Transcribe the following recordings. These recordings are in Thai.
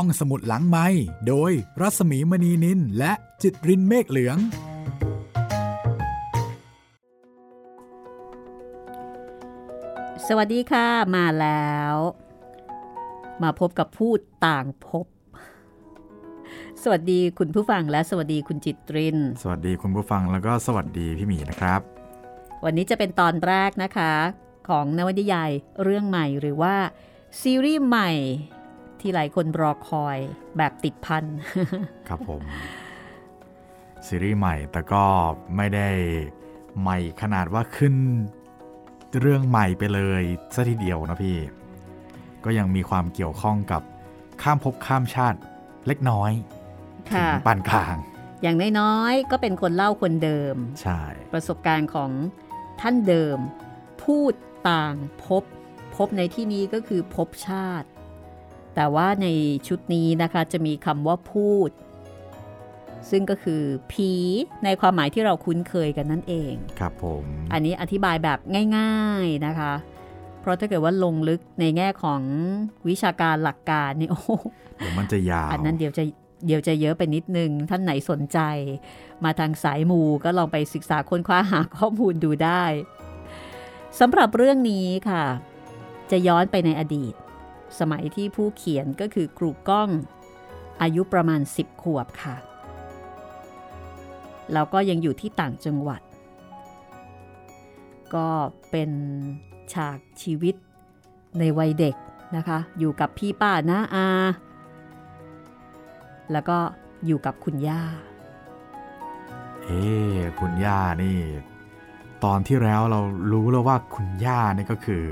ห้องสมุดหลังไม้โดยรัสมีมณีนินและจิตรินเมฆเหลือง สวัสดีค่ะ มาแล้ว มาพบกับพูดต่างพบ สวัสดีคุณผู้ฟังและสวัสดีคุณจิตริน สวัสดีคุณผู้ฟังแล้วก็สวัสดีพี่หมีนะครับ วันนี้จะเป็นตอนแรกนะคะ ของนวนิยายเรื่องใหม่หรือว่าซีรีส์ใหม่ ที่หลายคนรอคอยแบบติดพัน ครับผม ซีรีส์ใหม่แต่ก็ไม่ได้ใหม่ขนาดว่าขึ้นเรื่องใหม่ไปเลยซะทีเดียวนะพี่ ก็ยังมีความเกี่ยวข้องกับข้ามภพข้ามชาติเล็กน้อยถึค่ะงปานกลาง อย่างน้อยๆ ก็เป็นคนเล่าคนเดิม ใช่ ประสบการณ์ของท่านเดิม พูดต่างพบ พบในที่นี้ก็คือพบชาติ แต่ว่าในชุดนี้นะคะจะมีคำว่าพูด ซึ่งก็คือผีในความหมายที่เราคุ้นเคยกันนั่นเอง ครับผม อันนี้อธิบายแบบง่ายๆนะคะ เพราะถ้าเกิดว่าลงลึกในแง่ของวิชาการหลักการนี่โอ้โหเดี๋ยวมันจะยาว อันนั้นเดี๋ยวจะเดี๋ยวจะเยอะไปนิดนึง ท่านไหนสนใจ มาทางสายมูก็ลองไปศึกษาค้นคว้าหาข้อมูลดูได้สำหรับเรื่องนี้ค่ะ จะย้อนไปในอดีต สมัยที่ผู้เขียนก็คือครูก้อง อายุประมาณ 10 ขวบค่ะ แล้วก็ยังอยู่ที่ต่างจังหวัด ก็เป็นฉากชีวิตในวัยเด็กนะคะ อยู่กับพี่ป้าน้าอา แล้วก็อยู่กับคุณย่า เอ๊คุณย่านี่ ตอนที่แล้วเรารู้แล้วว่าคุณย่านี่ก็คือ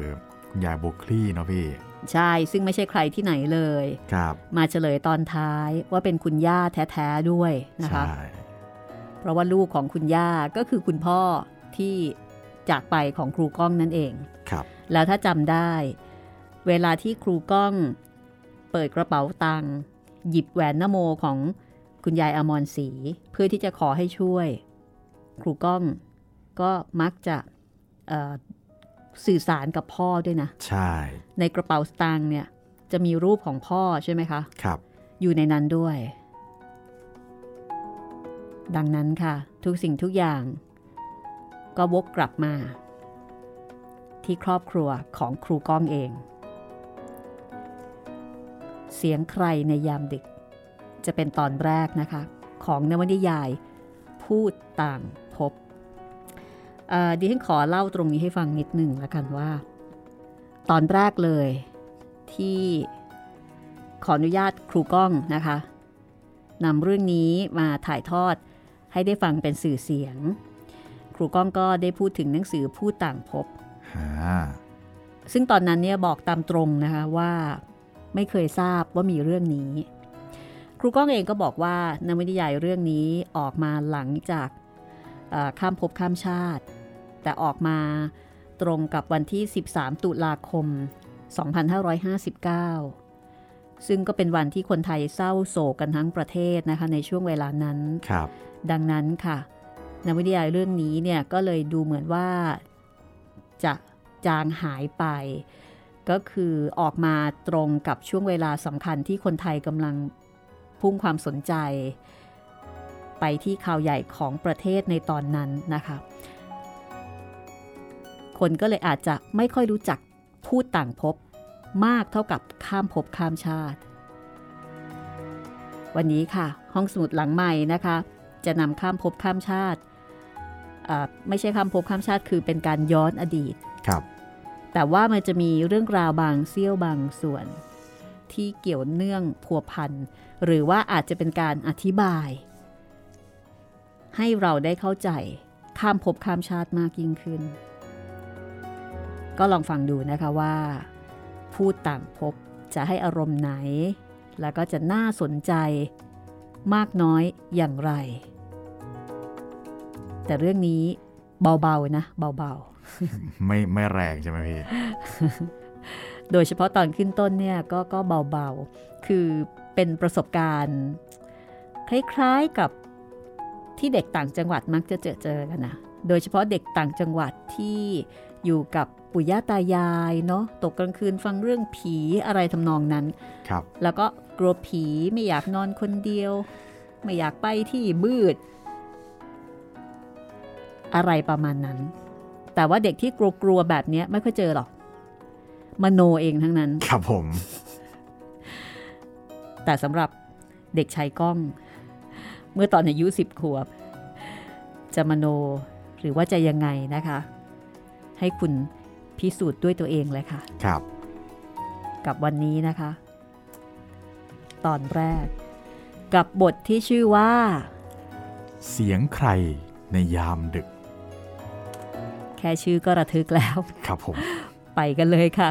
คุณยายโบคลี่เนาะพี่ ใช่ซึ่งไม่ใช่ใครที่ไหนเลยครับมาเฉลยตอนท้ายว่าเป็นคุณย่าแท้ๆด้วยนะคะใช่เพราะว่าลูกของคุณย่าก็คือคุณพ่อที่จากไปของครูก้องนั่นเองครับแล้วถ้าจำได้ เวลาที่ครูก้องเปิดกระเป๋าตังค์หยิบแหวนนโมของคุณยายอมรศรีเพื่อที่จะขอให้ช่วย ครูก้องก็มักจะเอ่อ สื่อสารกับพ่อด้วยนะ ใช่ ในกระเป๋าสตางค์เนี่ย จะมีรูปของพ่อใช่ไหมคะ ครับ อยู่ในนั้นด้วย ดังนั้นค่ะ ทุกสิ่งทุกอย่าง ก็วกกลับมา ที่ครอบครัวของครูก้องเอง เสียงใครในยามดึก จะเป็นตอนแรกนะคะ ของนวนิยาย พูดต่างพบเอ่อ ดิฉันขอเล่าตรงนี้ให้ฟังนิดหนึ่งแล้วกันว่า ตอนแรกเลยที่ขออนุญาตครูก้องนะคะนำเรื่องนี้มาถ่ายทอดให้ได้ฟังเป็นสื่อเสียง ครูก้องก็ได้พูดถึงหนังสือพูดต่างพบฮะซึ่งตอนนั้นเนี่ยบอกตามตรงนะคะว่าไม่เคยทราบว่ามีเรื่องนี้ ครูก้องเองก็บอกว่านวนิยายเรื่องนี้ออกมาหลังจากเอ่อ ข้ามภพข้ามชาติ แต่ออกมาตรงกับวันที่ 13 ตุลาคม 2559 ซึ่งก็เป็นวันที่คนไทยเศร้าโศกกันทั้งประเทศนะคะในช่วงเวลานั้นครับดังนั้นค่ะนวนิยายเรื่องนี้เนี่ยก็เลยดูเหมือนว่าจะจางหายไป ก็คือออกมาตรงกับช่วงเวลาสำคัญที่คนไทยกำลังพุ่งความสนใจ ไปที่ข่าวใหญ่ของประเทศในตอนนั้นนะคะคนก็เลยอาจจะไม่ค่อยรู้จักพูดต่างภพมากเท่ากับข้ามภพข้ามชาติ วันนี้ค่ะ ห้องสมุดหลังใหม่นะคะ จะนำข้ามภพข้ามชาติอ่าไม่ใช่ข้ามภพข้ามชาติคือเป็นการย้อนอดีตครับ แต่ว่ามันจะมีเรื่องราวบางเสี้ยวบางส่วน ที่เกี่ยวเนื่องพัวพันหรือว่าอาจจะเป็นการอธิบาย ให้เราได้เข้าใจข้ามภพข้ามชาติมากยิ่งขึ้น ก็ลองฟังดูนะคะว่า พูดต่างภพจะให้อารมณ์ไหน แล้วก็จะน่าสนใจมากน้อยอย่างไร แต่เรื่องนี้เบาๆนะเบาๆ ไม่ไม่แรงใช่ไหมพี่ โดยเฉพาะตอนขึ้นต้นเนี่ยก็ก็เบาๆ คือเป็นประสบการณ์ คล้ายๆกับ ที่เด็กต่างจังหวัดมักจะเจอเจอกันนะโดยเฉพาะเด็กต่างจังหวัดที่อยู่กับปู่ย่าตายายเนาะตกกลางคืนฟังเรื่องผีอะไรทำนองนั้นครับ แล้วก็กลัวผีไม่อยากนอนคนเดียว ไม่อยากไปที่มืด อะไรประมาณนั้น แต่ว่าเด็กที่กลัวๆแบบนี้ไม่ค่อยเจอหรอกมโนเองทั้งนั้น ครับผม แต่สำหรับเด็กชายก้อง เมื่อตอนอายุสิบขวบ จะมโนหรือว่าจะยังไงนะคะ ให้คุณพิสูจน์ด้วยตัวเองเลยค่ะ ครับ กับวันนี้นะคะ ตอนแรก กับบทที่ชื่อว่า เสียงใครในยามดึก แค่ชื่อก็ระทึกแล้ว ครับผม ไปกันเลยค่ะ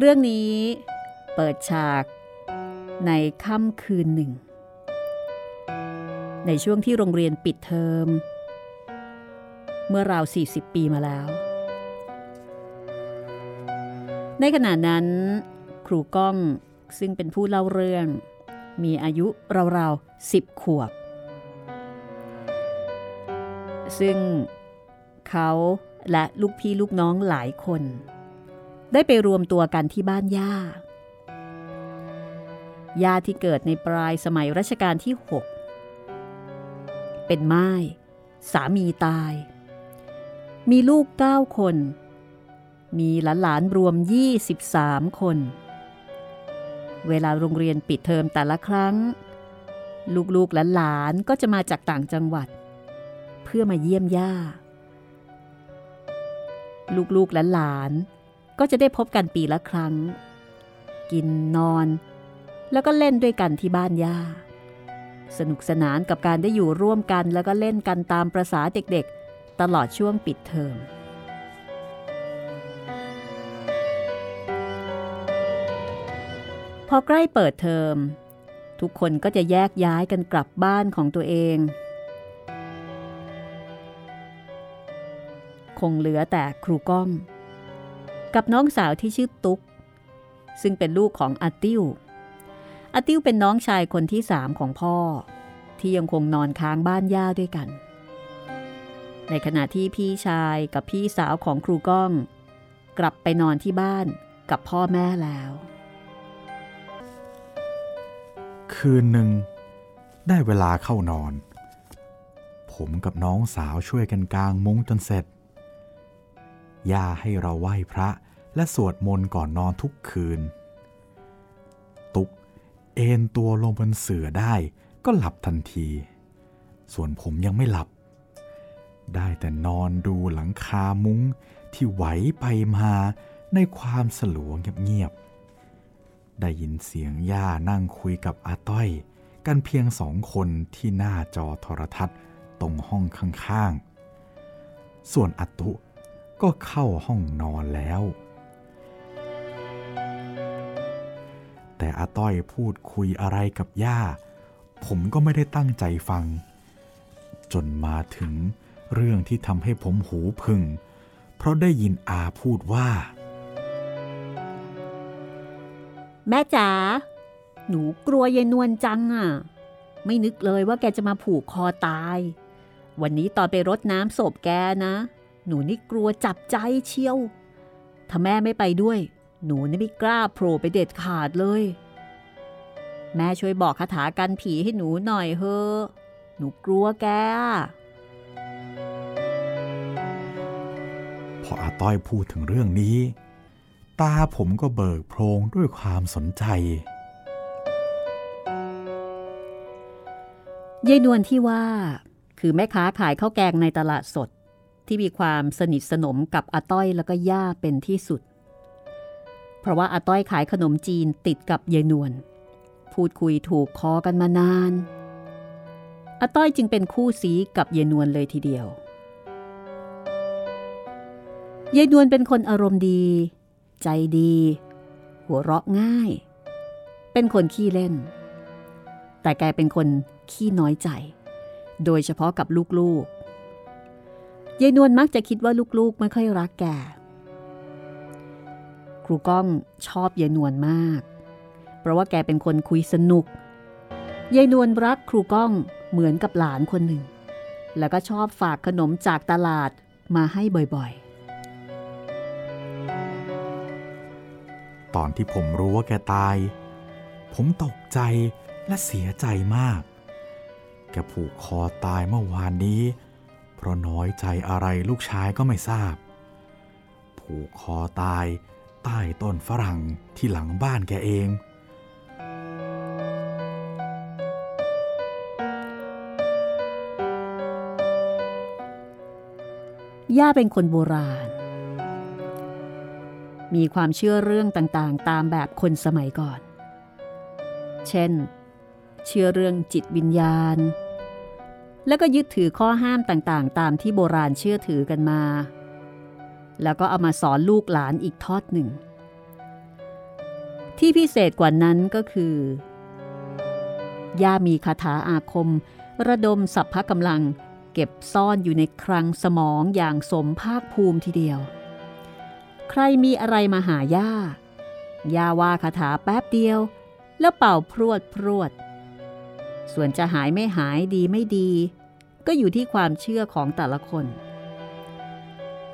เรื่องนี้เปิดฉากในค่ำคืนหนึ่ง ในช่วงที่โรงเรียนปิดเทอม เมื่อราว 40 ปีมาแล้ว ในขณะนั้น ครูก้องซึ่งเป็นผู้เล่าเรื่อง มีอายุราวๆ10ขวบ ซึ่งเขาและลูกพี่ลูกน้องหลายคน ได้ไปรวมตัวกันที่บ้านย่า ย่าที่เกิดในปลายสมัยรัชกาลที่ 6 เป็นไม้สามีตาย มีลูก 9 คน มีหลานๆรวม 23 คน เวลาโรงเรียนปิดเทอมแต่ละครั้ง ลูกๆหลานๆก็จะมาจากต่างจังหวัด เพื่อมาเยี่ยมย่า ลูกๆหลานๆ ก็จะได้พบกันปีละครั้ง กินนอน แล้วก็เล่นด้วยกันที่บ้านย่า สนุกสนานกับการได้อยู่ร่วมกันแล้วก็เล่นกันตามประษาเด็กๆ ตลอดช่วงปิดเทอมพอใกล้เปิดเทอม ทุกคนก็จะแยกย้ายกันกลับบ้านของตัวเอง คงเหลือแต่ครูก้อง กับน้องสาวที่ชื่อตุ๊ก ซึ่งเป็นลูกของอาติ้วอาติ้วเป็นน้องชายคนที่สามของพ่อ ที่ยังคงนอนค้างบ้านย่าด้วยกัน ในขณะที่พี่ชายกับพี่สาวของครูก้อง กลับไปนอนที่บ้านกับพ่อแม่แล้ว คืนหนึ่ง ได้เวลาเข้านอน ผมกับน้องสาวช่วยกันกางมุ้งจนเสร็จย่าให้เราไหว้พระ และสวดมนต์ก่อนนอนทุกคืน ตุกเอนตัวลงบนเสื่อได้ก็หลับทันที ส่วนผมยังไม่หลับ ได้แต่นอนดูหลังคามุ้งที่ไหวไปมาในความสลัวเงียบๆ ได้ยินเสียงย่านั่งคุยกับอาต้อย กันเพียงสองคนที่หน้าจอโทรทัศน์ตรงห้องข้างๆ ส่วนอตุก็เข้าห้องนอนแล้ว แต่อาต้อยพูดคุยอะไรกับย่า ผมก็ไม่ได้ตั้งใจฟัง จนมาถึงเรื่องที่ทำให้ผมหูพึง เพราะได้ยินอาพูดว่า แม่จ๋าหนูกลัวยายนวลจังอะ ไม่นึกเลยว่าแกจะมาผูกคอตาย วันนี้ตอนไปรดน้ำศพแกนะ หนูนี่กลัวจับใจเชียว ถ้าแม่ไม่ไปด้วย หนูนี่ไม่กล้าโผล่ไปเด็ดขาดเลย แม่ช่วยบอกคาถากันผีให้หนูหน่อยเฮอะหนูกลัวแกอะพออาต้อยพูดถึงเรื่องนี้ ตาผมก็เบิกโพรงด้วยความสนใจยายนวลที่ว่า คือแม่ค้าขายข้าวแกงในตลาดสดที่มีความสนิทสนมกับอาต้อยแล้วก็ย่าเป็นที่สุด เพราะว่าอาต้อยขายขนมจีนติดกับยายนวลพูดคุยถูกคอกันมานานอาต้อยจึงเป็นคู่ซีกับยายนวลเลยทีเดียวยายนวลเป็นคนอารมณ์ดี ใจดี หัวเราะง่าย เป็นคนขี้เล่น แต่แกเป็นคนขี้น้อยใจ โดยเฉพาะกับลูกๆยายนวลมักจะคิดว่าลูกๆไม่ค่อยรักแก ครูก้องชอบยายนวลมาก เพราะว่าแกเป็นคนคุยสนุกยายนวลรักครูก้องเหมือนกับหลานคนหนึ่ง แล้วก็ชอบฝากขนมจากตลาดมาให้บ่อยๆ ตอนที่ผมรู้ว่าแกตาย ผมตกใจและเสียใจมาก แกผูกคอตายเมื่อวานนี้ เพราะน้อยใจอะไรลูกชายก็ไม่ทราบ ผูกคอตาย ใต้ต้นฝรั่งที่หลังบ้านแกเอง ย่าเป็นคนโบราณ มีความเชื่อเรื่องต่างๆ ตามแบบคนสมัยก่อน เช่น เชื่อเรื่องจิตวิญญาณ แล้วก็ยึดถือข้อห้ามต่างๆ ตามที่โบราณเชื่อถือกันมา แล้วก็เอามาสอนลูกหลานอีกทอดหนึ่ง ที่พิเศษกว่านั้นก็คือย่ามีคาถาอาคม ระดมสัพพะกำลัง เก็บซ่อนอยู่ในครังสมองอย่างสมภาคภูมิทีเดียว ใครมีอะไรมาหาย่าย่าว่าคาถาแป๊บเดียว แล้วเป่าพรวดพรวด ส่วนจะหายไม่หายดีไม่ดี ก็อยู่ที่ความเชื่อของแต่ละคน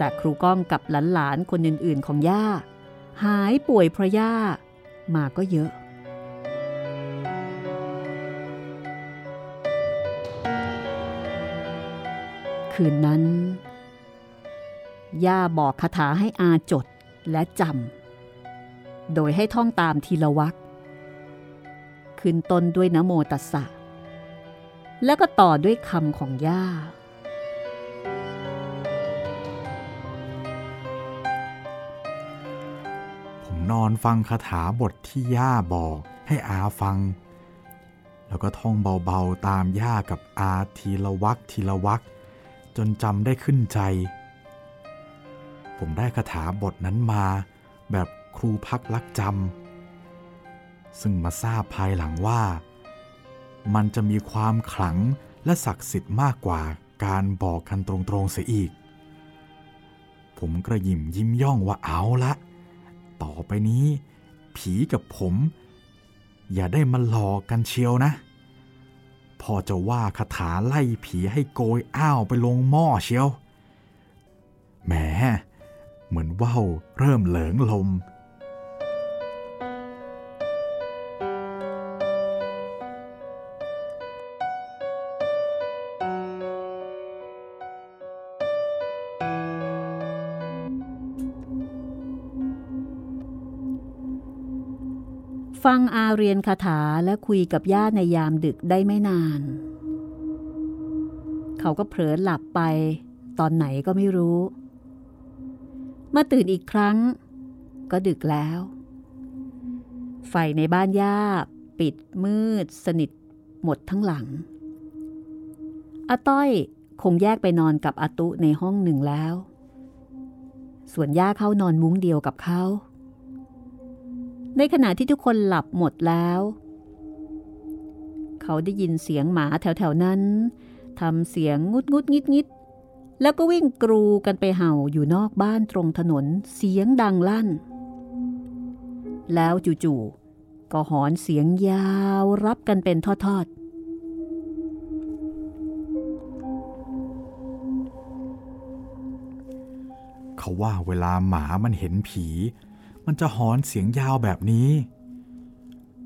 แต่ครูก้องกับหลานๆคนอื่นๆของย่า หายป่วยเพราะย่า มาก็เยอะ คืนนั้น ย่าบอกคาถาให้อาจดและจำโดยให้ท่องตามทีละวักขึ้นต้นด้วยนโมตัสสะ แล้วก็ต่อด้วยคำของย่า นอนฟังคาถาบทที่ย่าบอกให้อาฟัง แล้วก็ท่องเบาๆตามย่ากับอาทีละวักทีละวักจนจำได้ขึ้นใจ ผมได้คาถาบทนั้นมาแบบครูพักลักจำซึ่งมาทราบภายหลังว่า มันจะมีความขลังและศักดิ์สิทธิ์มากกว่าการบอกกันตรงๆเสียอีก ผมกระยิมยิ้มย่องว่าเอาละ ต่อไปนี้ ผีกับผม อย่าได้มาหลอกกันเชียวนะพอจะว่าคาถาไล่ผีให้โกยอ้าวไปลงหม้อเชียว แหม เหมือนว่าวเริ่มเหลิงลม เรียนคาถาและคุยกับญาติในยามดึกได้ไม่นาน เขาก็เผลอหลับไป ตอนไหนก็ไม่รู้ เมื่อตื่นอีกครั้ง ก็ดึกแล้ว ไฟในบ้านย่าปิดมืดสนิทหมดทั้งหลังอาต้อยคงแยกไปนอนกับอาตุในห้องหนึ่งแล้ว ส่วนย่าเข้านอนมุ้งเดียวกับเขา ในขณะที่ทุกคนหลับหมดแล้ว เขาได้ยินเสียงหมาแถวๆนั้นทำเสียงงุดงุดงิดงิดแล้วก็วิ่งกรูกันไปเห่าอยู่นอกบ้านตรงถนนเสียงดังลั่น แล้วจู่ๆก็หอนเสียงยาวรับกันเป็นทอดๆเขาว่าเวลาหมามันเห็นผี มันจะหอนเสียงยาวแบบนี้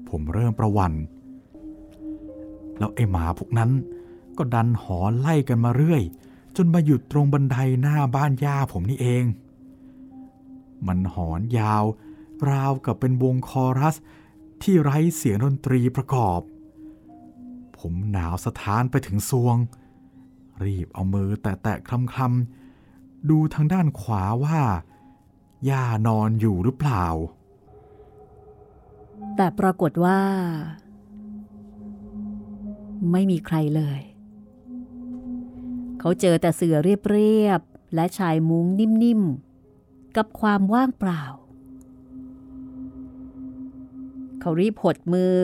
ผมเริ่มประวัน แล้วไอ้หมาพวกนั้นก็ดันหอนไล่กันมาเรื่อย จนมาหยุดตรงบันไดหน้าบ้านย่าผมนี่เอง มันหอนยาว ราวกับเป็นวงคอรัส ที่ไร้เสียงดนตรีประกอบ ผมหนาวสะท้านไปถึงซวง รีบเอามือแตะๆคลำๆดูทางด้านขวาว่า ย่านอนอยู่หรือเปล่า แต่ปรากฏว่า ไม่มีใครเลย เขาเจอแต่เสือเรียบๆ และชายมุ้งนิ่มๆ กับความว่างเปล่า เขารีบหดมือ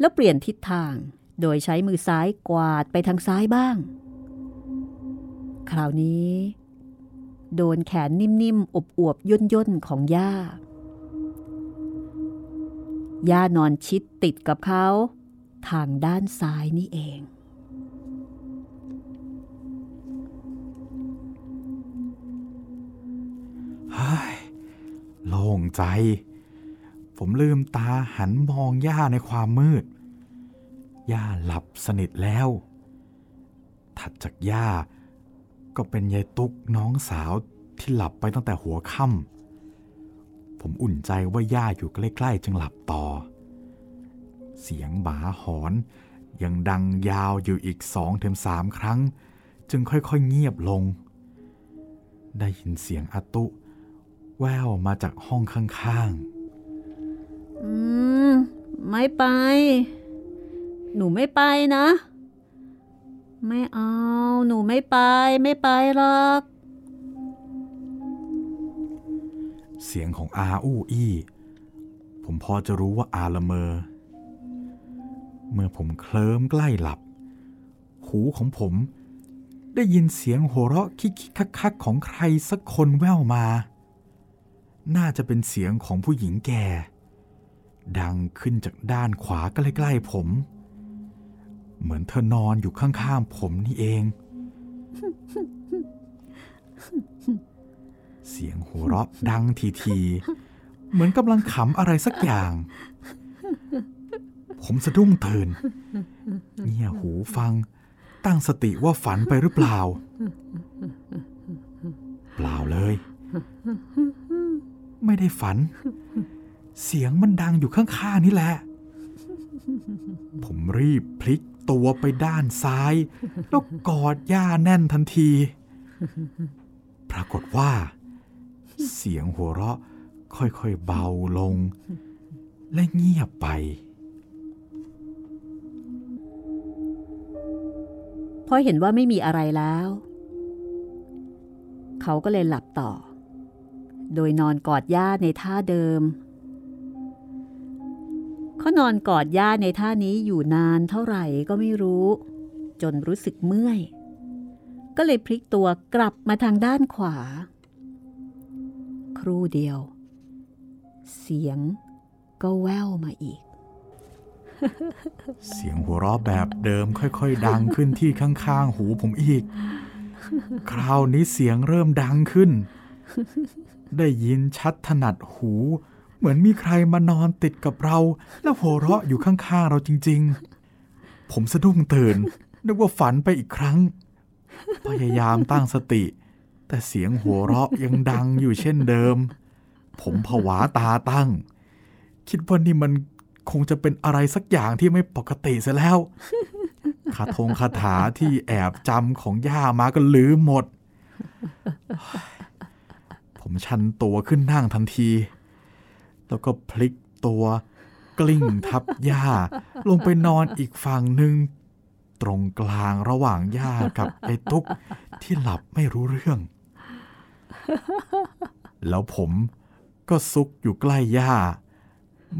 แล้วเปลี่ยนทิศทางโดยใช้มือซ้ายกวาดไปทางซ้ายบ้าง คราวนี้ โดนแขนนิ่มๆอบอวบย่นย่นของย่า ย่านอนชิดติดกับเขา ทางด้านซ้ายนี่เอง โล่งใจ ผมลืมตาหันมองย่าในความมืด ย่าหลับสนิทแล้ว ถัดจากย่า ก็เป็นยายตุ๊กน้องสาวที่หลับไปตั้งแต่หัวค่ำผมอุ่นใจว่าย่าอยู่ใกล้ๆจึงหลับต่อ เสียงหมาหอนยังดังยาวอยู่อีกสองถึงสามครั้ง จึงค่อยๆเงียบลง ได้ยินเสียงอาตุ แววมาจากห้องข้างๆ อืม ไม่ไป หนูไม่ไปนะ ไม่เอา หนูไม่ไป ไม่ไปหรอก เสียงของอาอู้อี้ ผมพอจะรู้ว่าอาละเมอ เมื่อผมเคลิ้มใกล้หลับ หูของผม ได้ยินเสียงโหเราะคิกคักคักของใครสักคนแว่วมา น่าจะเป็นเสียงของผู้หญิงแก่ ดังขึ้นจากด้านขวาใกล้ๆผม เหมือนเธอนอนอยู่ข้างๆผมนี่เอง เสียงหัวเราะดังทีๆ เหมือนกำลังขำอะไรสักอย่าง ผมสะดุ้งตื่นเงี่ยหูฟัง ตั้งสติว่าฝันไปหรือเปล่า เปล่าเลย ไม่ได้ฝัน เสียงมันดังอยู่ข้างๆนี่แหละ ผมรีบพลิก ตัวไปด้านซ้าย แล้วกอดย่าแน่นทันที ปรากฏว่า เสียงหัวเราะค่อยๆเบาลง และเงียบไปเพราะเห็นว่าไม่มีอะไรแล้ว เขาก็เลยหลับต่อ โดยนอนกอดย่าในท่าเดิม เขานอนกอดย่าในท่านี้อยู่นานเท่าไหร่ก็ไม่รู้ จนรู้สึกเมื่อย ก็เลยพลิกตัวกลับมาทางด้านขวา ครู่เดียว เสียงก็แว่วมาอีก เสียงหัวเราะแบบเดิมค่อยๆ ดังขึ้นที่ข้างๆ หูผมอีก คราวนี้เสียงเริ่มดังขึ้น ได้ยินชัดถนัดหู เหมือนมีใครมานอนติดกับเรา แล้วหัวเราะอยู่ข้างๆเราจริง ๆ ผมสะดุ้งตื่น นึกว่าฝันไปอีกครั้ง พยายามตั้งสติ แต่เสียงหัวเราะยังดังอยู่เช่นเดิม ผมผวาตาตั้ง คิดว่านี่มันคงจะเป็นอะไรสักอย่างที่ไม่ปกติเสียแล้วคาทงคาถาที่แอบจำของย่ามาก็ลืมหมด ผมชันตัวขึ้นนั่งทันที แล้วก็พลิกตัวกลิ้งทับย่าลงไปนอนอีกฝั่งหนึ่งตรงกลางระหว่างย่ากับไอ้ตุ๊กที่หลับไม่รู้เรื่อง แล้วผมก็ซุกอยู่ใกล้ย่า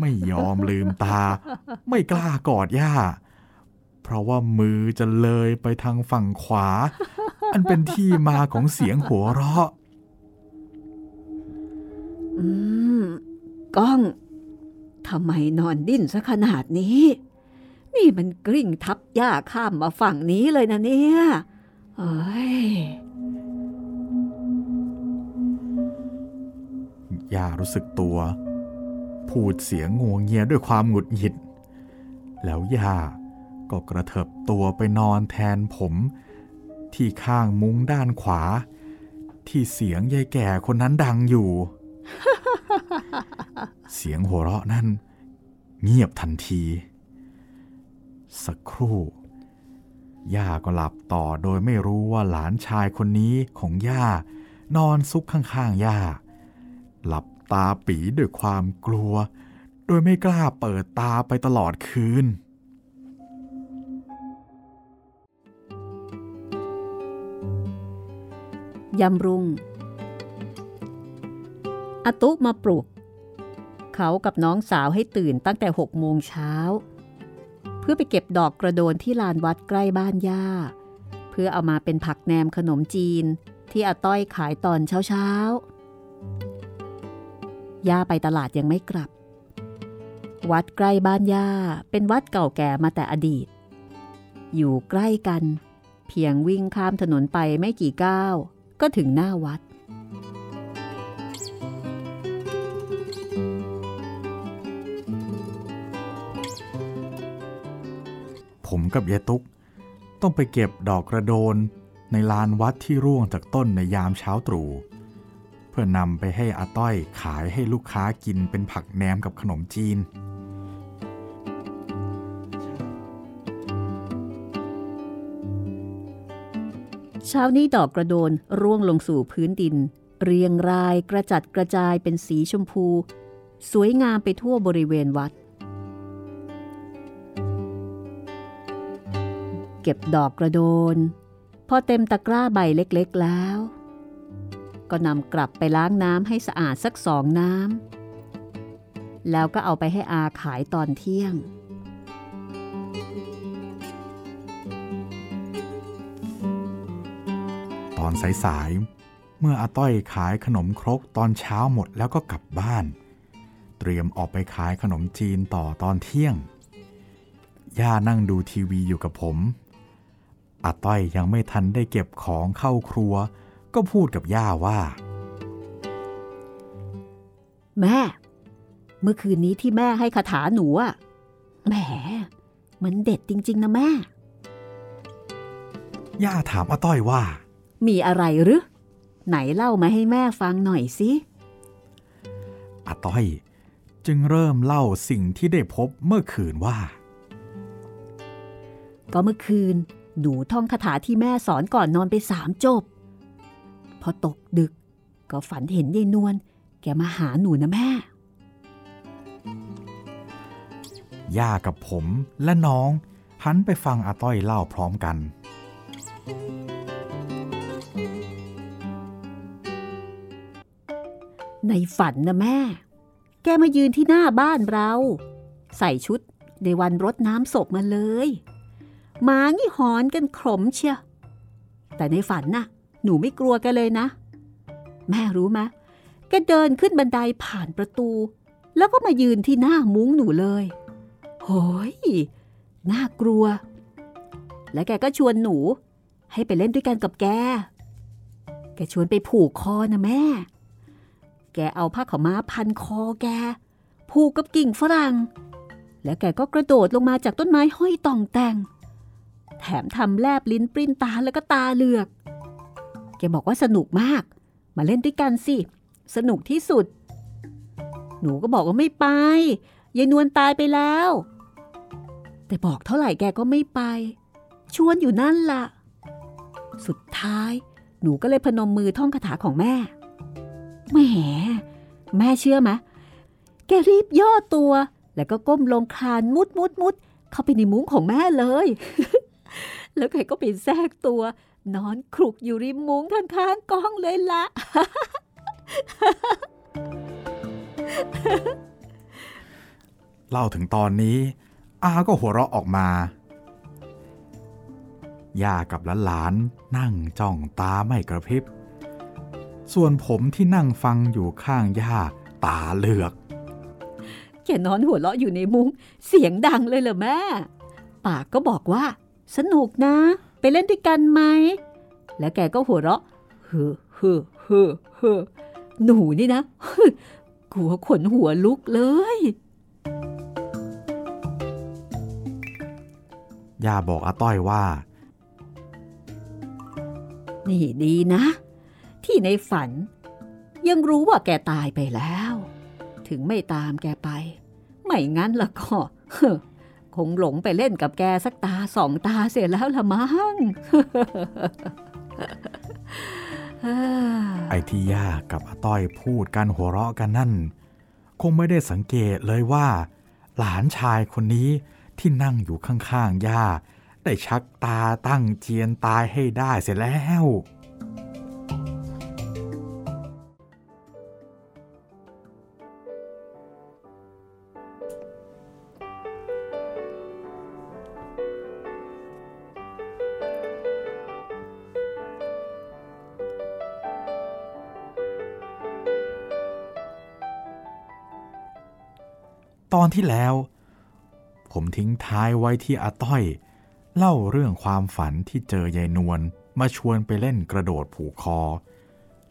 ไม่ยอมลืมตา ไม่กล้ากอดย่าเพราะว่ามือจะเลยไปทางฝั่งขวา อันเป็นที่มาของเสียงหัวเราะ อืม ก้องทำไมนอนดิ้นซะขนาดนี้ นี่มันกริ่งทับหญ้าข้ามมาฝั่งนี้เลยนะเนี่ยเอ้ยย่ารู้สึกตัว พูดเสียงงวงเงียด้วยความหงุดหงิด แล้วย่าก็กระเถิบตัวไปนอนแทนผม ที่ข้างมุ้งด้านขวา ที่เสียงยายแก่คนนั้นดังอยู่ เสียงหัวเราะนั่น เงียบทันที สักครู่ ย่าก็หลับต่อโดยไม่รู้ว่าหลานชายคนนี้ของย่านอนซุกข้างๆย่า หลับตาปีด้วยความกลัว โดยไม่กล้าเปิดตาไปตลอดคืนยำรุง อาตุมาปลุก เขากับน้องสาวให้ตื่นตั้งแต่หกโมงเช้า เพื่อไปเก็บดอกกระโดนที่ลานวัดใกล้บ้านย่า เพื่อเอามาเป็นผักแหนมขนมจีนที่อาต้อยขายตอนเช้าเช้าๆย่าไปตลาดยังไม่กลับววัดใกล้บ้านย่าเป็นวัดเก่าแก่มาแต่อดีต อยู่ใกล้กัน เพียงวิ่งข้ามถนนไปไม่กี่ก้าว ก็ถึงหน้าวัด ผมกับยายตุ๊ก ต้องไปเก็บดอกกระโดนในลานวัดที่ร่วงจากต้นในยามเช้าตรู่เพื่อนำไปให้อาต้อยขายให้ลูกค้ากินเป็นผักแหนมกับขนมจีน เช้านี้ดอกกระโดนร่วงลงสู่พื้นดิน เรียงรายกระจัดกระจายเป็นสีชมพู สวยงามไปทั่วบริเวณวัด เก็บดอกกระโดน พอเต็มตะกร้าใบเล็กๆแล้ว ก็นำกลับไปล้างน้ำให้สะอาดสักสองน้ำแล้วก็เอาไปให้อาขายตอนเที่ยง ตอนสายๆ เมื่ออาต้อยขายขนมครกตอนเช้าหมดแล้วก็กลับบ้าน เตรียมออกไปขายขนมจีนต่อตอนเที่ยงย่านั่งดูทีวีอยู่กับผม อาต้อยยังไม่ทันได้เก็บของเข้าครัว ก็พูดกับย่าว่า แม่ เมื่อคืนนี้ที่แม่ให้คาถาหนูอะแหม มันเด็ดจริง ๆ นะแม่ ย่าถามอาต้อยว่า มีอะไรหรือ ไหนเล่ามาให้แม่ฟังหน่อยสิอาต้อยจึงเริ่มเล่าสิ่งที่ได้พบเมื่อคืนว่า ก็เมื่อคืน หนูท่องคาถาที่แม่สอนก่อนนอนไปสามจบ พอตกดึกก็ฝันเห็นยายนวลแกมาหาหนูนะแม่ ย่ากับผมและน้องหันไปฟังอาต้อยเล่าพร้อมกัน ในฝันนะแม่ แกมายืนที่หน้าบ้านเรา ใส่ชุดในวันรดน้ำศพมาเลย หมางี้หอนกันขมเชียแต่ในฝันน่ะ หนูไม่กลัวกันเลยนะ แม่รู้ไหมแกเดินขึ้นบันไดผ่านประตู แล้วก็มายืนที่หน้ามุ้งหนูเลยโหยน่ากลัว และแกก็ชวนหนู ให้ไปเล่นด้วยกันกับแก แกชวนไปผูกคอนะแม่ แกเอาผ้าขาวม้าพันคอแก ผูกกับกิ่งฝรั่ง แล้วแกก็กระโดดลงมาจากต้นไม้ห้อยต่องแต่ง มทำแลบลิ้นปริ้นตาแล้วก็ตาเหลือก แกบอกว่าสนุกมาก มาเล่นด้วยกันสิ สนุกที่สุด หนูก็บอกว่าไม่ไป ยายนวลตายไปแล้ว แต่บอกเท่าไหร่แกก็ไม่ไป ชวนอยู่นั่นล่ะ สุดท้าย หนูก็เลยพนมมือท่องคาถาของแม่ แหม แม่เชื่อไหมแกรีบย่อตัว แล้วก็ก้มลงคลานมุดมุดมุดเข้าไปในมุ้งของแม่เลย แล้วแกก็ไปแทรกตัว นอนคลุกอยู่ริมมุ้งข้างๆกล้องเลยละเล่าถึงตอนนี้ อาก็หัวเราะออกมาย่ากับหลานๆนั่งจ้องตาไม่กระพริบ ส่วนผมที่นั่งฟังอยู่ข้างย่าตาเหลือกแกนอนหัวเราะอยู่ในมุ้งเสียงดังเลยเหรอแม่ ปากก็บอกว่า สนุกนะ ไปเล่นด้วยกันไหม แล้วแกก็หัวเราะเฮ้อเฮ้อเฮ้อเฮ้อหนูนี่นะกลัวขนหัวลุกเลย ย่าบอกอาต้อยว่า นี่ดีนะ ที่ในฝัน ยังรู้ว่าแกตายไปแล้ว ถึงไม่ตามแกไป ไม่งั้นละก็ คงหลงไปเล่นกับแกสักตาสองตาเสียแล้วละมั้งไอ้ที่ย่ากับอาต้อยพูดกันหัวเราะกันนั่น คงไม่ได้สังเกตเลยว่า หลานชายคนนี้ที่นั่งอยู่ข้างๆย่า ได้ชักตาตั้งเจียนตายให้ได้เสร็จแล้ว อนที่แล้ว ผมทิ้งท้ายไว้ที่อาต้อย เล่าเรื่องความฝันที่เจอยายนวลมาชวนไปเล่นกระโดดผูกคอ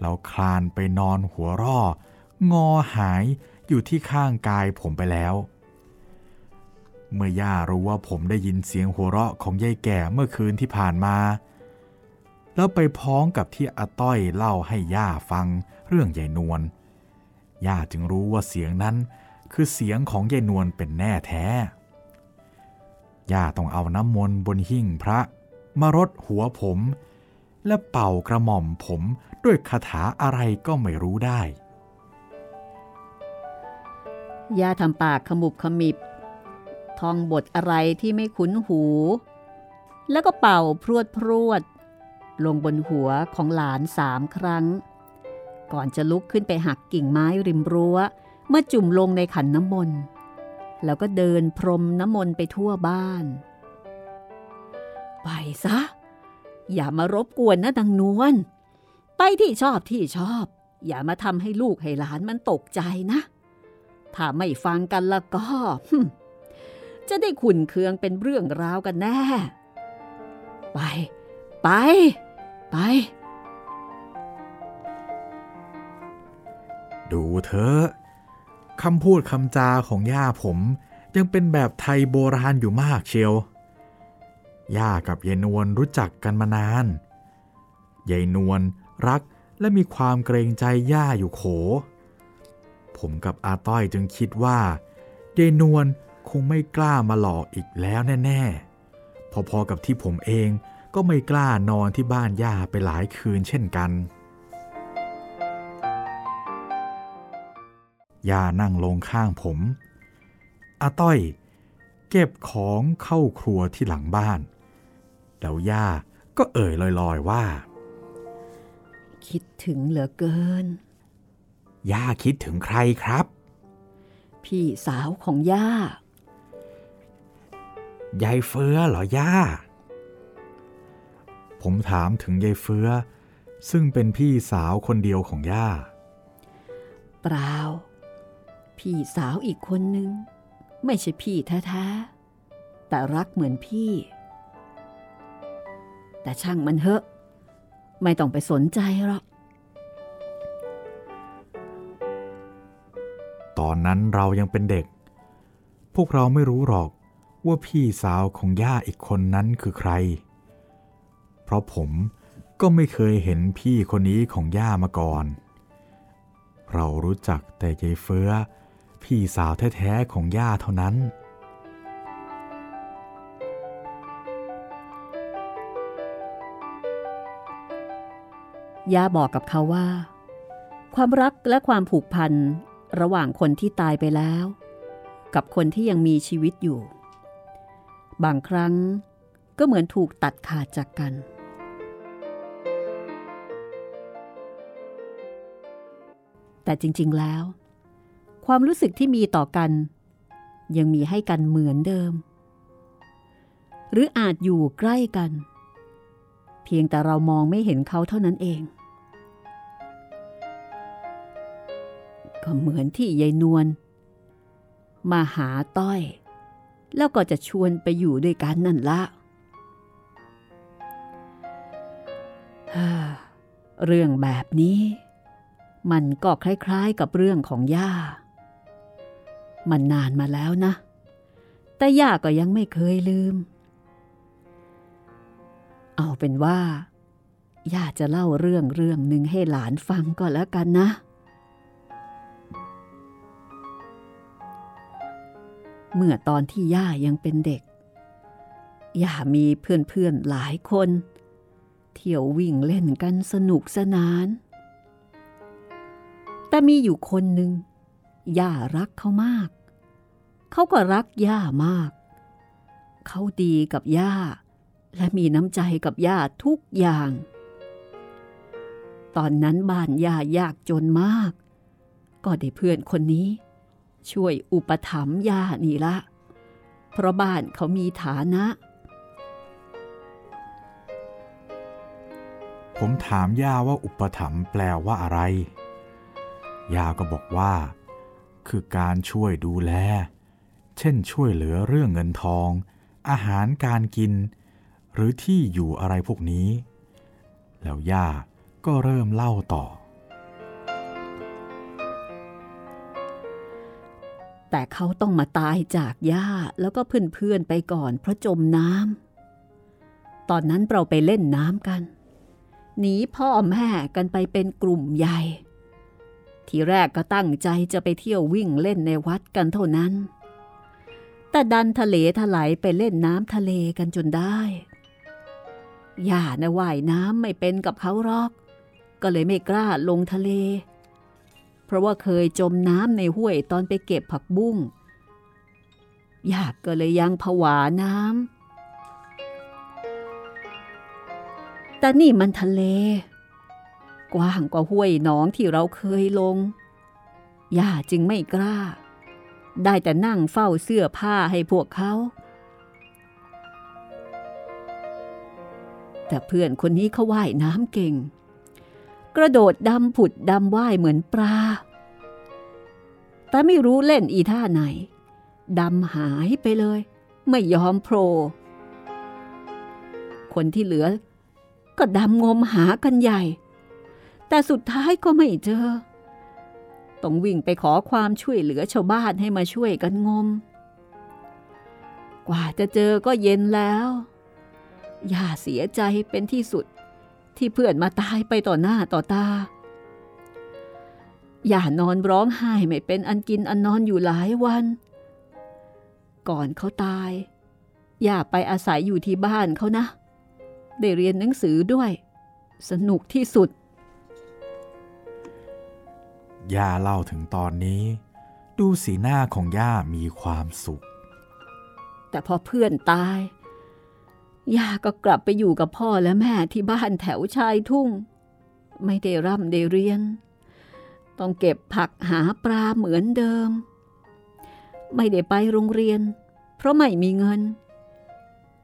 แล้วคลานไปนอนหัวร่อ งอหายอยู่ที่ข้างกายผมไปแล้ว เมื่อย่ารู้ว่าผมได้ยินเสียงหัวเราะของยายแก่เมื่อคืนที่ผ่านมา แล้วไปพ้องกับที่อาต้อยเล่าให้ย่าฟังเรื่องยายนวลย่าจึงรู้ว่าเสียงนั้น คือเสียงของยายนวลเป็นแน่แท้ ย่าต้องเอาน้ำมนต์บนหิ้งพระ มารดหัวผม และเป่ากระหม่อมผมด้วยคาถาอะไรก็ไม่รู้ได้ ย่าทำปากขมุบขมิบท่องบทอะไรที่ไม่คุ้นหู แล้วก็เป่าพรวดพรวด ลงบนหัวของหลานสามครั้ง ก่อนจะลุกขึ้นไปหักกิ่งไม้ริมรั้ว เมื่อจุ่มลงในขันน้ำมนต์แล้วก็เดินพรมน้ำมนต์ไปทั่วบ้าน ไปซะ อย่ามารบกวนนะดังนวลไปที่ชอบที่ชอบ อย่ามาทำให้ลูกให้หลานมันตกใจนะ ถ้าไม่ฟังกันแล้วก็ จะได้ขุนเคืองเป็นเรื่องราวกันแน่ ไป ไป ไป ดูเถอะ คำพูดคำจาของย่าผมยังเป็นแบบไทยโบราณอยู่มากเชียว ย่ากับยายนวลรู้จักกันมานาน ยายนวลรักและมีความเกรงใจย่าอยู่โข ผมกับอาต้อยจึงคิดว่ายายนวลคงไม่กล้ามาหลอกอีกแล้วแน่ ๆ พอๆกับที่ผมเองก็ไม่กล้านอนที่บ้านย่าไปหลายคืนเช่นกัน ย่านั่งลงข้างผมอาต้อย เก็บของเข้าครัวที่หลังบ้าน แล้วย่าก็เอ่ยลอยๆว่า คิดถึงเหลือเกิน ย่าคิดถึงใครครับ พี่สาวของย่ายายเฟือเหรอย่า ผมถามถึงยายเฟือซึ่งเป็นพี่สาวคนเดียวของย่า เปล่า พี่สาวอีกคนนึง ไม่ใช่พี่แท้ๆ แต่รักเหมือนพี่ แต่ช่างมันเถอะ ไม่ต้องไปสนใจหรอก ตอนนั้นเรายังเป็นเด็ก พวกเราไม่รู้หรอกว่าพี่สาวของย่าอีกคนนั้นคือใคร เพราะผมก็ไม่เคยเห็นพี่คนนี้ของย่ามาก่อน เรารู้จักแต่ยายเฟื้อ พี่สาวแท้ๆของย่าเท่านั้น ย่าบอกกับเขาว่า ความรักและความผูกพันระหว่างคนที่ตายไปแล้ว กับคนที่ยังมีชีวิตอยู่ บางครั้งก็เหมือนถูกตัดขาดจากกัน แต่จริงๆแล้ว ความรู้สึกที่มีต่อกัน ยังมีให้กันเหมือนเดิม หรืออาจอยู่ใกล้กัน เพียงแต่เรามองไม่เห็นเขาเท่านั้นเอง ก็เหมือนที่ยายนวลมาหาต้อย แล้วก็จะชวนไปอยู่ด้วยกันนั่นละเรื่องแบบนี้ มันก็คล้ายๆกับเรื่องของย่า มันนานมาแล้วนะ แต่ย่าก็ยังไม่เคยลืม เอาเป็นว่าย่าจะเล่าเรื่องเรื่องหนึ่งให้หลานฟังก็แล้วกันนะ เมื่อตอนที่ย่ายังเป็นเด็ก ย่ามีเพื่อนๆหลายคน เที่ยววิ่งเล่นกันสนุกสนาน แต่มีอยู่คนหนึ่งย่ารักเขามาก เขาก็รักย่ามาก เขาดีกับย่า และมีน้ำใจกับย่าทุกอย่าง ตอนนั้นบ้านย่ายากจนมาก ก็ได้เพื่อนคนนี้ ช่วยอุปถัมภ์ย่านี่ละ เพราะบ้านเขามีฐานะ ผมถามย่าว่าอุปถัมภ์แปลว่าอะไร ย่าก็บอกว่า คือการช่วยดูแล เช่นช่วยเหลือเรื่องเงินทอง อาหารการกิน หรือที่อยู่อะไรพวกนี้ แล้วย่าก็เริ่มเล่าต่อ แต่เขาต้องมาตายจากย่าแล้วก็เพื่อนๆไปก่อนเพราะจมน้ำตอนนั้นเราไปเล่นน้ำกันหนีพ่อแม่กันไปเป็นกลุ่มใหญ่ ทีแรกก็ตั้งใจจะไปเที่ยววิ่งเล่นในวัดกันเท่านั้น แต่ดันทะเลถลายไปเล่นน้ำทะเลกันจนได้ ย่านะว่ายน้ำไม่เป็นกับเขาหรอก ก็เลยไม่กล้าลงทะเล เพราะว่าเคยจมน้ำในห้วยตอนไปเก็บผักบุ้ง ย่าก็เลยยังผวาน้ำ แต่นี่มันทะเล กว้างกว่าห้วยหนองที่เราเคยลง ย่าจึงไม่กล้า ได้แต่นั่งเฝ้าเสื้อผ้าให้พวกเขา แต่เพื่อนคนนี้เขาว่ายน้ำเก่ง กระโดดดำผุดดำว่ายเหมือนปลา แต่ไม่รู้เล่นอีท่าไหน ดำหายไปเลย ไม่ยอมโผล่คนที่เหลือ ก็ดำงมหากันใหญ่ แต่สุดท้ายก็ไม่เจอ ต้องวิ่งไปขอความช่วยเหลือชาวบ้านให้มาช่วยกันงม กว่าจะเจอก็เย็นแล้วย่าเสียใจเป็นที่สุดที่เพื่อนมาตายไปต่อหน้าต่อตาย่านอนร้องไห้ไม่เป็นอันกินอันนอนอยู่หลายวัน ก่อนเขาตายย่าไปอาศัยอยู่ที่บ้านเขานะ ได้เรียนหนังสือด้วย สนุกที่สุด ย่าเล่าถึงตอนนี้ ดูสีหน้าของย่ามีความสุข แต่พอเพื่อนตาย ย่าก็กลับไปอยู่กับพ่อและแม่ที่บ้านแถวชายทุ่ง ไม่ได้ร่ำได้เรียน ต้องเก็บผักหาปลาเหมือนเดิม ไม่ได้ไปโรงเรียน เพราะไม่มีเงิน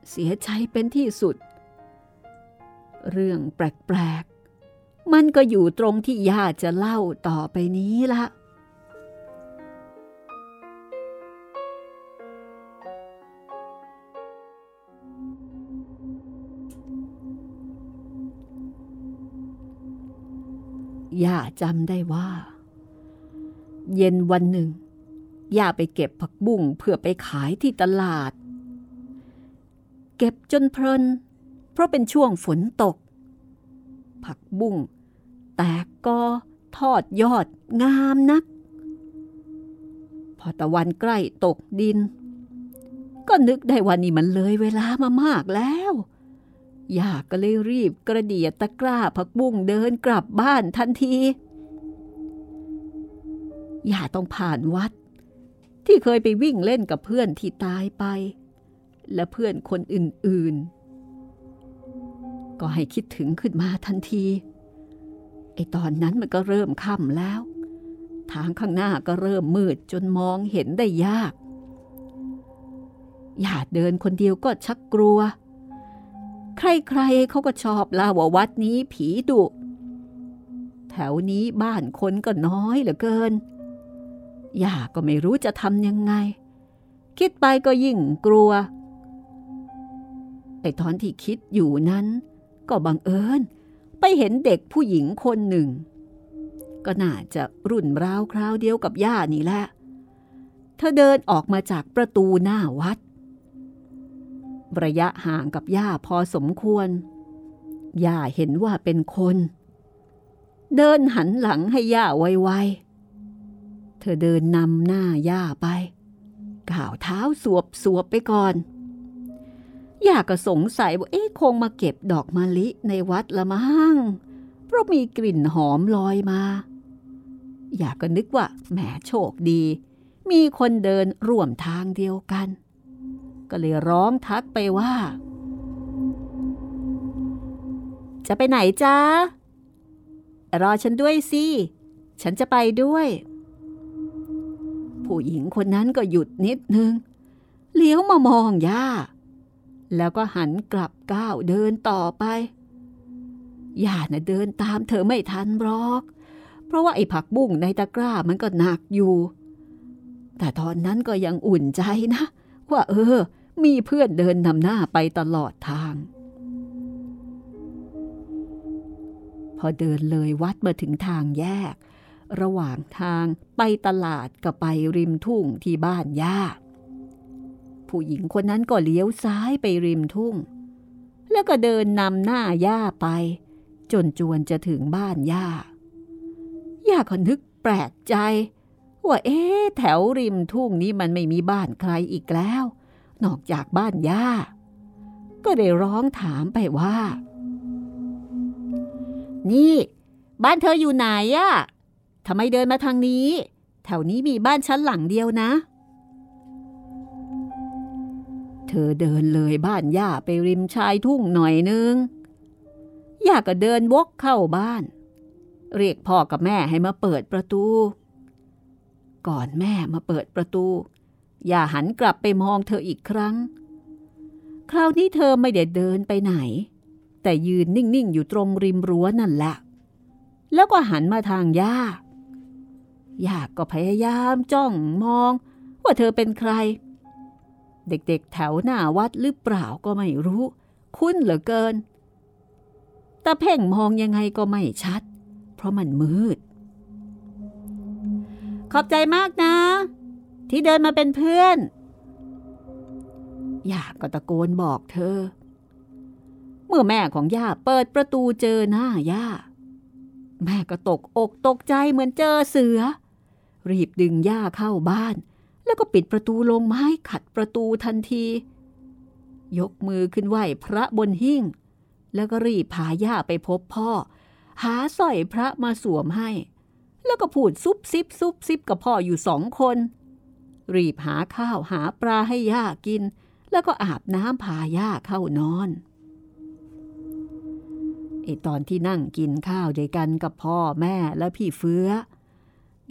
เสียใจเป็นที่สุด เรื่องแปลก มันก็อยู่ตรงที่ย่าจะเล่าต่อไปนี้ละย่าจำได้ว่า เย็นวันหนึ่งย่าไปเก็บผักบุ้งเพื่อไปขายที่ตลาด เก็บจนเพลิน เพราะเป็นช่วงฝนตก ผักบุ้ง แตกก็ทอดยอดงามนัก พอตะวันใกล้ตกดิน ก็นึกได้ว่านี่มันเลยเวลามามากแล้วยาก็เลยรีบกระเดียดตะกร้าผักบุ้งเดินกลับบ้านทันทีย่าต้องผ่านวัด ที่เคยไปวิ่งเล่นกับเพื่อนที่ตายไป และเพื่อนคนอื่นๆ ก็ให้คิดถึงขึ้นมาทันที ไอตอนนั้นมันก็เริ่มค่ำแล้ว ทางข้างหน้าก็เริ่มมืดจนมองเห็นได้ยาก อย่าเดินคนเดียวก็ชักกลัว ใครๆเขาก็ชอบล่าว่าวัดนี้ผีดุ แถวนี้บ้านคนก็น้อยเหลือเกินย่าก็ไม่รู้จะทำยังไง คิดไปก็ยิ่งกลัวไอตอนที่คิดอยู่นั้น ก็บังเอิญ ไปเห็นเด็กผู้หญิงคนหนึ่ง ก็น่าจะรุ่นราวคราวเดียวกับย่านี่แหละ เธอเดินออกมาจากประตูหน้าวัด ระยะห่างกับย่าพอสมควร ย่าเห็นว่าเป็นคน เดินหันหลังให้ย่าไวๆ เธอเดินนำหน้าย่าไป ก่าวเท้าสวบสวบไปก่อน ยาก็สงสัยว่าเอ๊ะคงมาเก็บดอกมะลิในวัดละมั้งเพราะมีกลิ่นหอมลอยมาย่าก็นึกว่าแหมโชคดี มีคนเดินร่วมทางเดียวกัน ก็เลยร้องทักไปว่า จะไปไหนจ้ารอฉันด้วยสิ ฉันจะไปด้วย ผู้หญิงคนนั้นก็หยุดนิดนึง เลี้ยวมามองย่า แล้วก็หันกลับก้าวเดินต่อไปย่าน่ะเดินตามเธอไม่ทันบรอก เพราะว่าไอ้ผักบุ้งในตะกร้ามันก็หนักอยู่ แต่ตอนนั้นก็ยังอุ่นใจนะ ว่าเออ มีเพื่อนเดินนำหน้าไปตลอดทาง พอเดินเลยวัดมาถึงทางแยก ระหว่างทางไปตลาดกับไปริมทุ่งที่บ้านย่า ผู้หญิงคนนั้นก็เลี้ยวซ้ายไปริมทุ่ง แล้วก็เดินนำหน้าย่าไป จนจวนจะถึงบ้านย่า ย่าก็นึกแปลกใจว่าเอ๊ะแถวริมทุ่งนี้มันไม่มีบ้านใครอีกแล้ว นอกจากบ้านย่า ก็ได้ร้องถามไปว่า นี่ บ้านเธออยู่ไหนอะทำไมเดินมาทางนี้ แถวนี้มีบ้านชั้นหลังเดียวนะ เธอเดินเลยบ้านย่าไปริมชายทุ่งหน่อยนึงย่าก็เดินวกเข้าบ้าน เรียกพ่อกับแม่ให้มาเปิดประตู ก่อนแม่มาเปิดประตู ย่าหันกลับไปมองเธออีกครั้ง คราวนี้เธอไม่ได้เดินไปไหน แต่ยืนนิ่ง ๆ อยู่ตรงริมรั้วนั่นแหละ แล้วก็หันมาทางย่าย่าก็พยายามจ้องมองว่าเธอเป็นใคร เด็กๆ แถวหน้าวัดหรือเปล่าก็ไม่รู้ คุ้นเหลือเกินแต่เพ่งมองยังไงก็ไม่ชัด เพราะมันมืด ขอบใจมากนะ ที่เดินมาเป็นเพื่อนย่าก็ตะโกนบอกเธอ เมื่อแม่ของย่าเปิดประตูเจอหน้าย่า แม่ก็ตกอกตกใจเหมือนเจอเสือ รีบดึงย่าเข้าบ้าน แล้วก็ปิดประตูลงไม้ขัดประตูทันที ยกมือขึ้นไหวพระบนหิ้ง แล้วก็รีบพาย่าไปพบพ่อ หาสร้อยพระมาสวมให้ แล้วก็พูดซุบซิบซุบซิบกับพ่ออยู่สองคน รีบหาข้าวหาปลาให้ย่ากิน แล้วก็อาบน้ำพาย่าเข้านอนไอตอนที่นั่งกินข้าวด้วยกันกับพ่อแม่และพี่เฟื้อ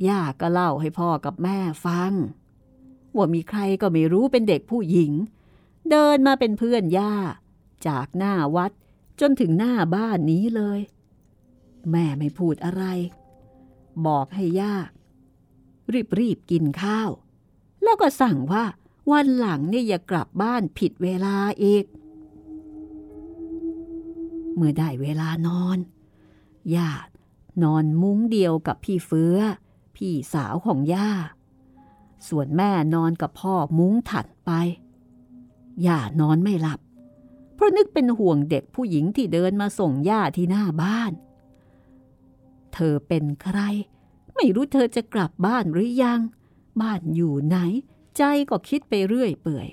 ย่าก็เล่าให้พ่อกับแม่ฟัง ว่ามีใครก็ไม่รู้เป็นเด็กผู้หญิง เดินมาเป็นเพื่อนย่า จากหน้าวัดจนถึงหน้าบ้านนี้เลย แม่ไม่พูดอะไร บอกให้ย่า รีบรีบกินข้าว แล้วก็สั่งว่าวันหลังเนี่ยอย่ากลับบ้านผิดเวลาอีก เมื่อได้เวลานอนย่านอนมุ้งเดียวกับพี่เฟื้อ พี่สาวของย่า ส่วนแม่นอนกับพ่อมุ้งถัดไป ย่านอนไม่หลับ เพราะนึกเป็นห่วงเด็กผู้หญิงที่เดินมาส่งย่าที่หน้าบ้าน เธอเป็นใคร ไม่รู้เธอจะกลับบ้านหรือยัง บ้านอยู่ไหน ใจก็คิดไปเรื่อยเปื่อย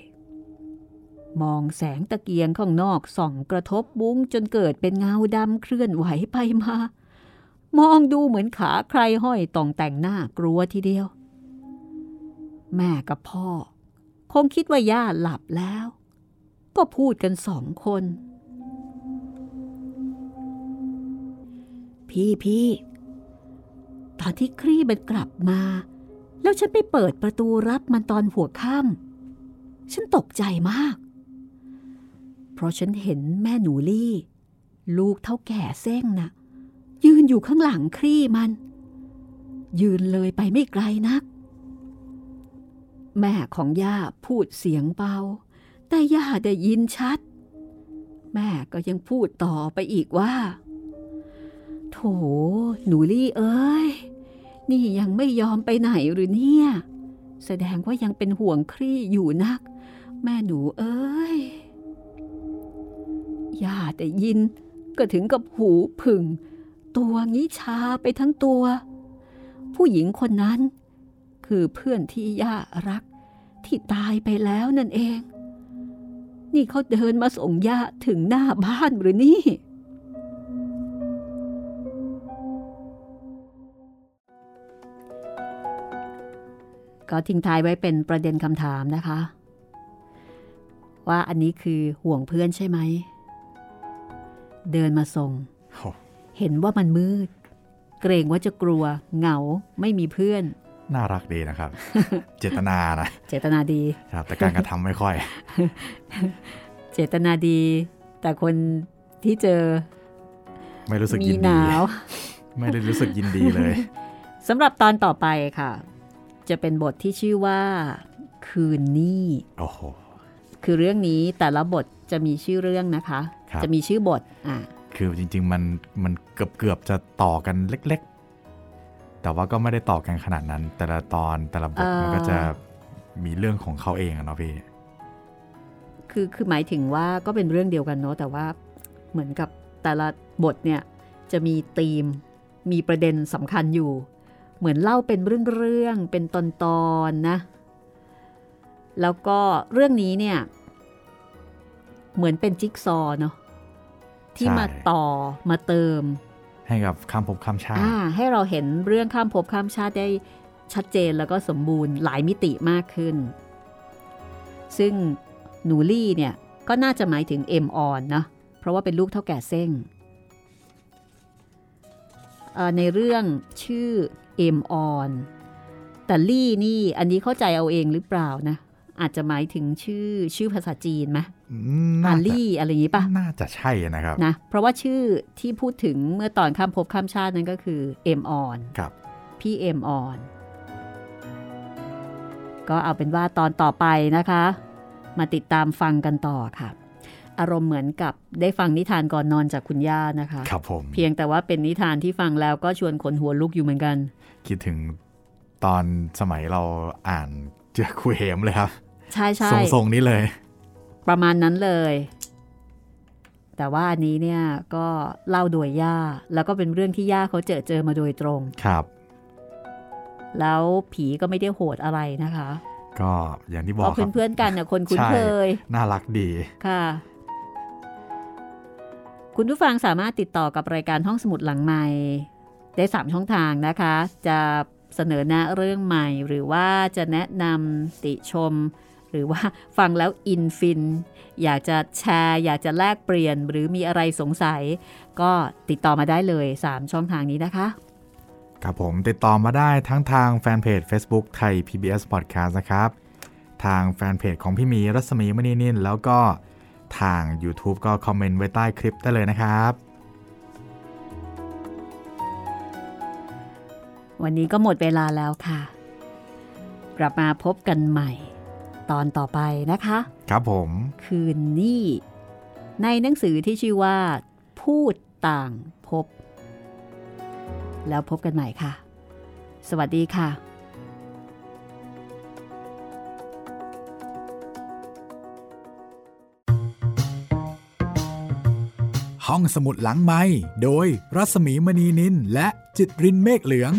มองแสงตะเกียงข้างนอกส่องกระทบบุ้งจนเกิดเป็นเงาดำเคลื่อนไหวไปมามองดูเหมือนขาใครห้อยต่องแต่งหน้ากลัวทีเดียว แม่กับพ่อ คงคิดว่าย่าหลับแล้ว ก็พูดกันสองคน พี่พี่ตอนที่ครี่มันกลับมา แล้วฉันไปเปิดประตูรับมันตอนหัวค่ำฉันตกใจมาก เพราะฉันเห็นแม่หนูลี่ ลูกเท่าแก่เส้งนะ่ะยืนอยู่ข้างหลังครี่มัน ยืนเลยไปไม่ไกลนัก แม่ของย่าพูดเสียงเบา แต่ย่าได้ยินชัด แม่ก็ยังพูดต่อไปอีกว่า โถ หนูลี่เอ้ย นี่ยังไม่ยอมไปไหนหรือเนี่ย แสดงว่ายังเป็นห่วงครี่อยู่นัก แม่หนูเอ้ย ย่าแต่ยินก็ถึงกับหูผึ่ง ตัวงี้ชาไปทั้งตัว ผู้หญิงคนนั้น คือเพื่อนที่ย่ารัก ที่ตายไปแล้วนั่นเอง นี่เขาเดินมาส่งย่าถึงหน้าบ้านหรือนี่ ก็ทิ้งท้ายไว้เป็นประเด็นคำถามนะคะ ว่าอันนี้คือห่วงเพื่อนใช่ไหม เดินมาส่งโอ้เห็นว่ามันมืด เกรงว่าจะกลัวเหงาไม่มีเพื่อน น่ารักดีนะครับ เจตนานะ เจตนาดีครับแต่การกระทำไม่ค่อย เจตนาดี แต่คนที่เจอ ไม่รู้สึกมียินหดีนาวไม่ได้รู้สึกยินดีเลยสำหรับตอนต่อไปค่ะ จะเป็นบทที่ชื่อว่า คืนนี้โอ้โหคือเรื่องนี้แต่ละบทจะมีชื่อเรื่องนะคะครับจะมีชื่อบทอ่าคือจริง ๆ มันมันเกือบเกือบๆจะต่อกันเล็กๆ แต่ว่าก็ไม่ได้ต่อกันขนาดนั้น แต่ละตอนแต่ละบทมันก็จะมีเรื่องของเขาเองอะเนาะพี่คือคือหมายถึงว่าก็เป็นเรื่องเดียวกันเนาะแต่ว่าเหมือนกับแต่ละบทเนี่ยจะมีธีมมีประเด็นสำคัญอยู่ เหมือนเล่าเป็นเรื่องๆเป็นตอนๆนะ แล้วก็เรื่องนี้เนี่ย เหมือนเป็นจิ๊กซอว์เนาะที่ใช่มาต่อมาเติม ให้กับข้ามภพข้ามชาติให้เราเห็นเรื่องข้ามภพข้ามชาติได้ชัดเจนแล้วก็สมบูรณ์หลายมิติมากขึ้น ซึ่งหนูลี่เนี่ยก็น่าจะหมายถึงเอ็มออนนะเพราะว่าเป็นลูกเถ้าแก่เส้งในเรื่องชื่อเอ็มออนแต่ลี่นี่อันนี้เข้าใจเอาเองหรือเปล่านะ อาจจะหมายถึงชื่อชื่อภาษาจีนไหมอืมอาน่าจะลี่อะไรอย่างนี้ปะน่าจะใช่นะครับนะเพราะว่าชื่อที่พูดถึงเมื่อตอนข้ามภพข้ามชาตินั้นก็คือเอ็มออนครับพี่เอ็มออนก็เอาเป็นว่าตอนต่อไปนะคะ มาติดตามฟังกันต่อค่ะ อารมณ์เหมือนกับได้ฟังนิทานก่อนนอนจากคุณย่านะคะ ครับผมเพียงแต่ว่าเป็นนิทานที่ฟังแล้วก็ชวนขนหัวลุกอยู่เหมือนกัน คิดถึงตอนสมัยเราอ่านเจือคุยเหมเลยครับ ใช่ใช่ทรงๆนี้เลย ประมาณนั้นเลย แต่ว่าอันนี้เนี่ยก็เล่าโดยย่า แล้วก็เป็นเรื่องที่ย่าเขาเจอเจอมาโดยตรงครับ แล้วผีก็ไม่ได้โหดอะไรนะคะ ก็อย่างที่บเพอกราะครับเพื่อนๆกันน่ะคนคุ้นใช่เคย น่ารักดีค่ะ คุณผู้ฟังสามารถติดต่อกับรายการห้องสมุดหลังใหม่ได้3ช่องทางนะคะ จะเสนอแนะเรื่องใหม่หรือว่าจะแนะนำติชม หรือว่าฟังแล้วอินฟิน อยากจะแชร์ อยากจะแลกเปลี่ยน หรือมีอะไรสงสัย ก็ติดต่อมาได้เลย 3 ช่องทางนี้นะคะ ครับผมติดต่อมาได้ทั้งทางแฟนเพจ Facebook ไทย PBS Podcast นะครับ ทางแฟนเพจของพี่หมีรัศมีมณีนินแล้วก็ทาง YouTube ก็คอมเมนต์ไว้ใต้คลิปได้เลยนะครับ วันนี้ก็หมดเวลาแล้วค่ะ กลับมาพบกันใหม่ ตอนต่อไปนะคะ ครับผม คืนนี้ ในหนังสือที่ชื่อว่า พูดต่างพบ แล้วพบกันใหม่ค่ะ สวัสดีค่ะห้องสมุดหลังไม้โดยรัสมีมณีนินและจิตรินเมฆเหลือง